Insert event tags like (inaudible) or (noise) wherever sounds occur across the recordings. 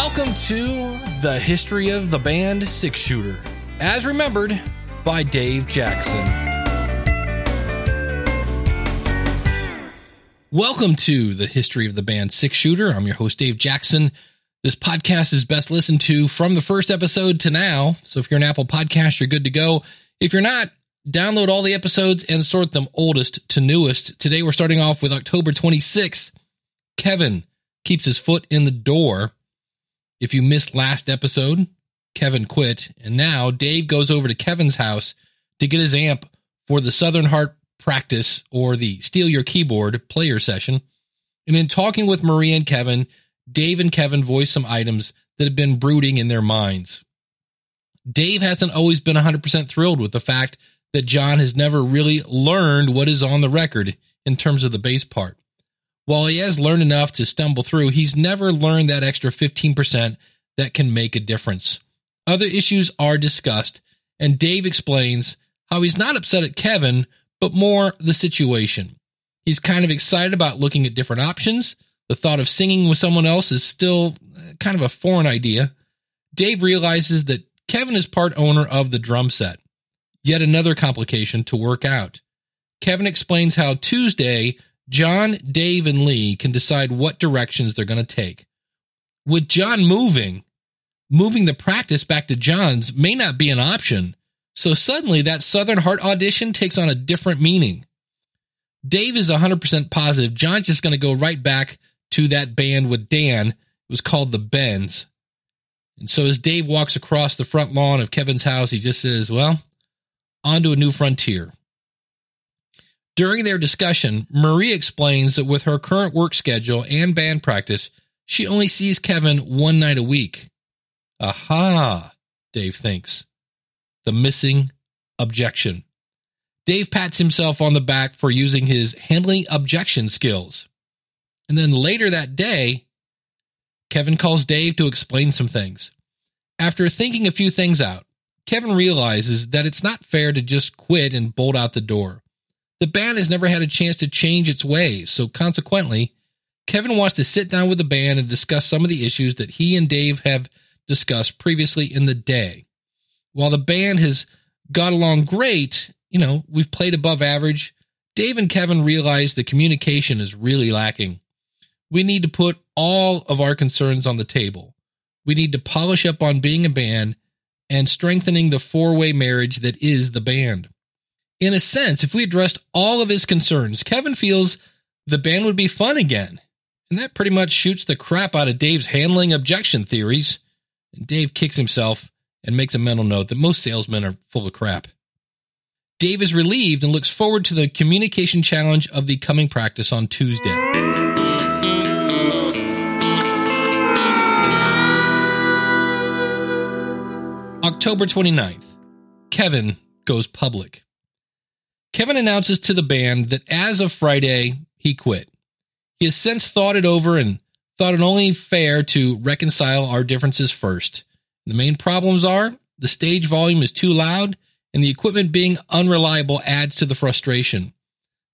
Welcome to the history of the band Six Shooter, as remembered by Dave Jackson. Welcome to the history of the band Six Shooter. I'm your host, Dave Jackson. This podcast is best listened to from the first episode to now. So if you're an Apple podcast, you're good to go. If you're not, download all the episodes and sort them oldest to newest. Today we're starting off with October 26th. Kevin keeps his foot in the door. If you missed last episode, Kevin quit, and now Dave goes over to Kevin's house to get his amp for the Southern Heart practice or the Steal Your Keyboard player session. And in talking with Maria and Kevin, Dave and Kevin voice some items that have been brooding in their minds. Dave hasn't always been 100% thrilled with the fact that John has never really learned what is on the record in terms of the bass part. While he has learned enough to stumble through, he's never learned that extra 15% that can make a difference. Other issues are discussed, and Dave explains how he's not upset at Kevin, but more the situation. He's kind of excited about looking at different options. The thought of singing with someone else is still uh, kind of a foreign idea. Dave realizes that Kevin is part owner of the drum set. Yet another complication to work out. Kevin explains how Tuesday John, Dave, and Lee can decide what directions they're going to take. With John moving, moving the practice back to John's may not be an option. So suddenly that Southern Heart audition takes on a different meaning. Dave is 100% positive John's just going to go right back to that band with Dan. It was called the Bends. And so as Dave walks across the front lawn of Kevin's house, he just says, Well, on to a new frontier. During their discussion, Maria explains that with her current work schedule and band practice, she only sees Kevin one night a week. Aha, Dave thinks. The missing objection. Dave pats himself on the back for using his handling objection skills. And then later that day, Kevin calls Dave to explain some things. After thinking a few things out, Kevin realizes that it's not fair to just quit and bolt out the door. The band has never had a chance to change its ways, so consequently, Kevin wants to sit down with the band and discuss some of the issues that he and Dave have discussed previously in the day. While the band has got along great, you know, we've played above average, Dave and Kevin realize the communication is really lacking. We need to put all of our concerns on the table. We need to polish up on being a band and strengthening the four way marriage that is the band in a sense, if we addressed all of his concerns, Kevin feels the band would be fun again. And that pretty much shoots the crap out of Dave's handling objection theories. And Dave kicks himself and makes a mental note that most salesmen are full of crap. Dave is relieved and looks forward to the communication challenge of the coming practice on Tuesday. October 29th, Kevin goes public. Kevin announces to the band that as of Friday, he quit. He has since thought it over and thought it only fair to reconcile our differences first. The main problems are the stage volume is too loud and the equipment being unreliable adds to the frustration.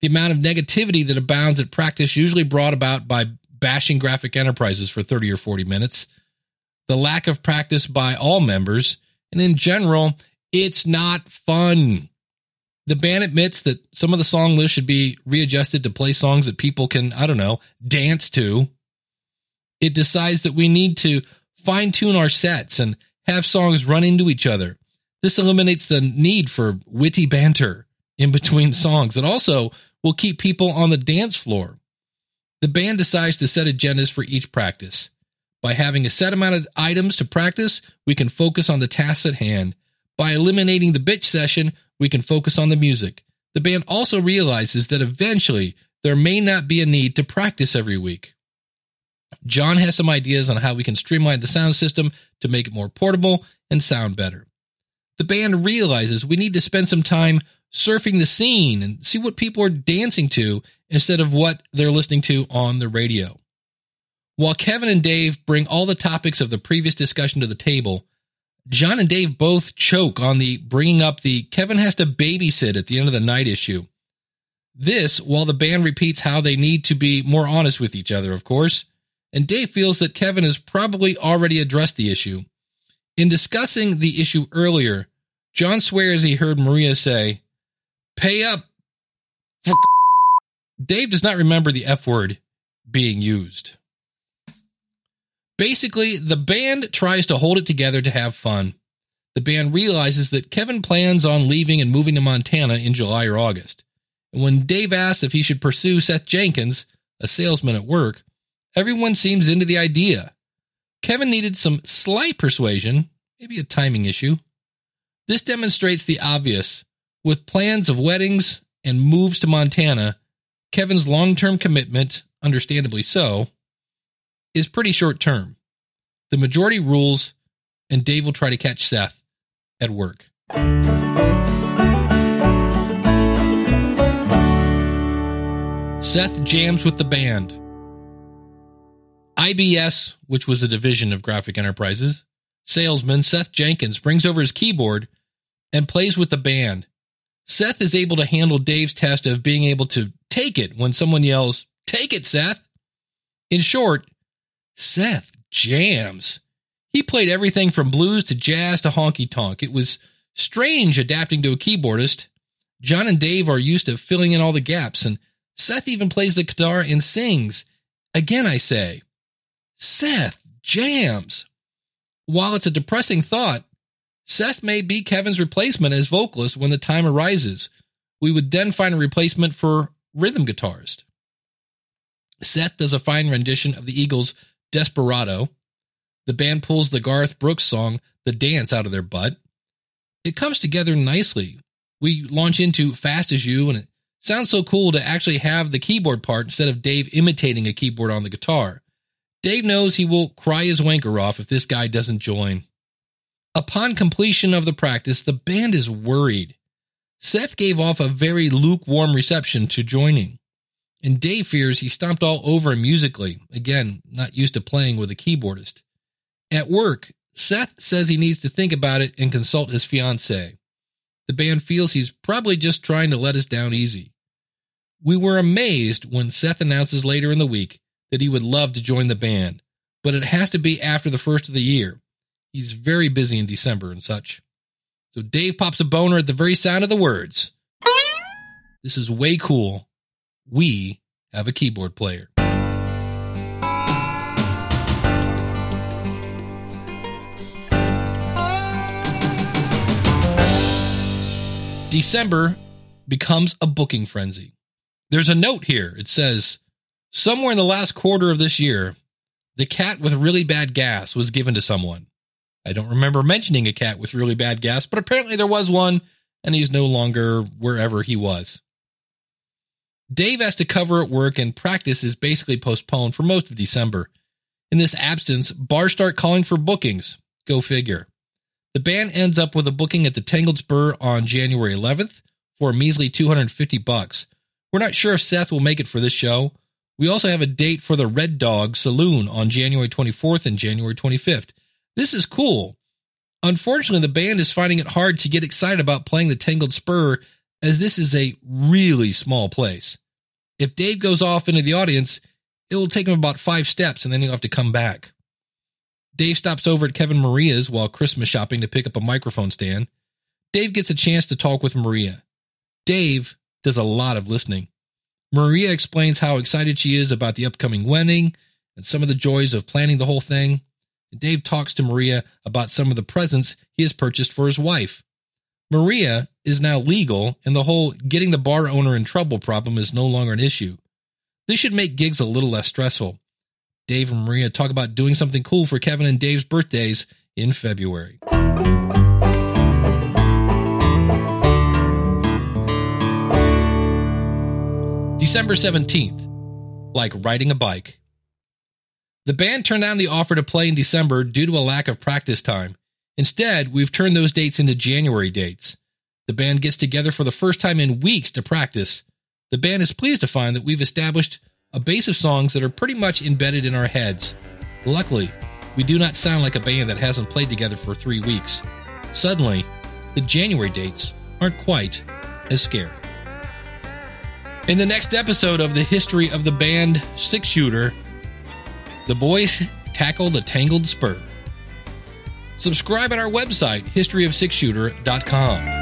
The amount of negativity that abounds at practice usually brought about by bashing graphic enterprises for 30 or 40 minutes. The lack of practice by all members. And in general, it's not fun. The band admits that some of the song list should be readjusted to play songs that people can, I don't know, dance to. It decides that we need to fine tune our sets and have songs run into each other. This eliminates the need for witty banter in between (laughs) songs and also will keep people on the dance floor. The band decides to set agendas for each practice. By having a set amount of items to practice, we can focus on the tasks at hand. By eliminating the bitch session, we can focus on the music. The band also realizes that eventually there may not be a need to practice every week. John has some ideas on how we can streamline the sound system to make it more portable and sound better. The band realizes we need to spend some time surfing the scene and see what people are dancing to instead of what they're listening to on the radio. While Kevin and Dave bring all the topics of the previous discussion to the table, John and Dave both choke on the bringing up the Kevin has to babysit at the end of the night issue. This, while the band repeats how they need to be more honest with each other, of course. and Dave feels that Kevin has probably already addressed the issue. In discussing the issue earlier, John swears he heard Maria say, Pay up for. Dave does not remember the F word being used. Basically, the band tries to hold it together to have fun. The band realizes that Kevin plans on leaving and moving to Montana in July or August. And when Dave asks if he should pursue Seth Jenkins, a salesman at work, everyone seems into the idea. Kevin needed some slight persuasion, maybe a timing issue. This demonstrates the obvious. With plans of weddings and moves to Montana, Kevin's long term commitment, understandably so, is pretty short term. The majority rules, and Dave will try to catch Seth at work. Seth jams with the band. IBS, which was a division of Graphic Enterprises, salesman Seth Jenkins brings over his keyboard and plays with the band. Seth is able to handle Dave's test of being able to take it when someone yells, Take it, Seth. In short, Seth jams. He played everything from blues to jazz to honky tonk. It was strange adapting to a keyboardist. John and Dave are used to filling in all the gaps, and Seth even plays the guitar and sings. Again, I say, Seth jams. While it's a depressing thought, Seth may be Kevin's replacement as vocalist when the time arises. We would then find a replacement for rhythm guitarist. Seth does a fine rendition of the Eagles' Desperado. The band pulls the Garth Brooks song, The Dance, out of their butt. It comes together nicely. We launch into Fast as You, and it sounds so cool to actually have the keyboard part instead of Dave imitating a keyboard on the guitar. Dave knows he will cry his wanker off if this guy doesn't join. Upon completion of the practice, the band is worried. Seth gave off a very lukewarm reception to joining, and Dave fears he stomped all over him musically, again, not used to playing with a keyboardist. At work, Seth says he needs to think about it and consult his fiancee. The band feels he's probably just trying to let us down easy. We were amazed when Seth announces later in the week that he would love to join the band, but it has to be after the first of the year. He's very busy in December and such. So Dave pops a boner at the very sound of the words. This is way cool. We have a keyboard player. December becomes a booking frenzy. There's a note here. It says, somewhere in the last quarter of this year, the cat with really bad gas was given to someone. I don't remember mentioning a cat with really bad gas, but apparently there was one, and he's no longer wherever he was. Dave has to cover at work, and practice is basically postponed for most of December. In this absence, bars start calling for bookings. Go figure. The band ends up with a booking at the Tangled Spur on January 11th for a measly 250 bucks. We're not sure if Seth will make it for this show. We also have a date for the Red Dog Saloon on January 24th and January 25th. This is cool. Unfortunately, the band is finding it hard to get excited about playing the Tangled Spur as this is a really small place. If Dave goes off into the audience, it will take him about five steps and then he'll have to come back. Dave stops over at Kevin Maria's while Christmas shopping to pick up a microphone stand. Dave gets a chance to talk with Maria. Dave does a lot of listening. Maria explains how excited she is about the upcoming wedding and some of the joys of planning the whole thing. And Dave talks to Maria about some of the presents he has purchased for his wife. Maria is now legal, and the whole getting the bar owner in trouble problem is no longer an issue. This should make gigs a little less stressful. Dave and Maria talk about doing something cool for Kevin and Dave's birthdays in February. December 17th, like riding a bike. The band turned down the offer to play in December due to a lack of practice time. Instead, we've turned those dates into January dates. The band gets together for the first time in weeks to practice. The band is pleased to find that we've established a base of songs that are pretty much embedded in our heads. Luckily, we do not sound like a band that hasn't played together for three weeks. Suddenly, the January dates aren't quite as scary. In the next episode of the history of the band Six Shooter, the boys tackle the tangled spur. Subscribe at our website, historyofsixshooter.com.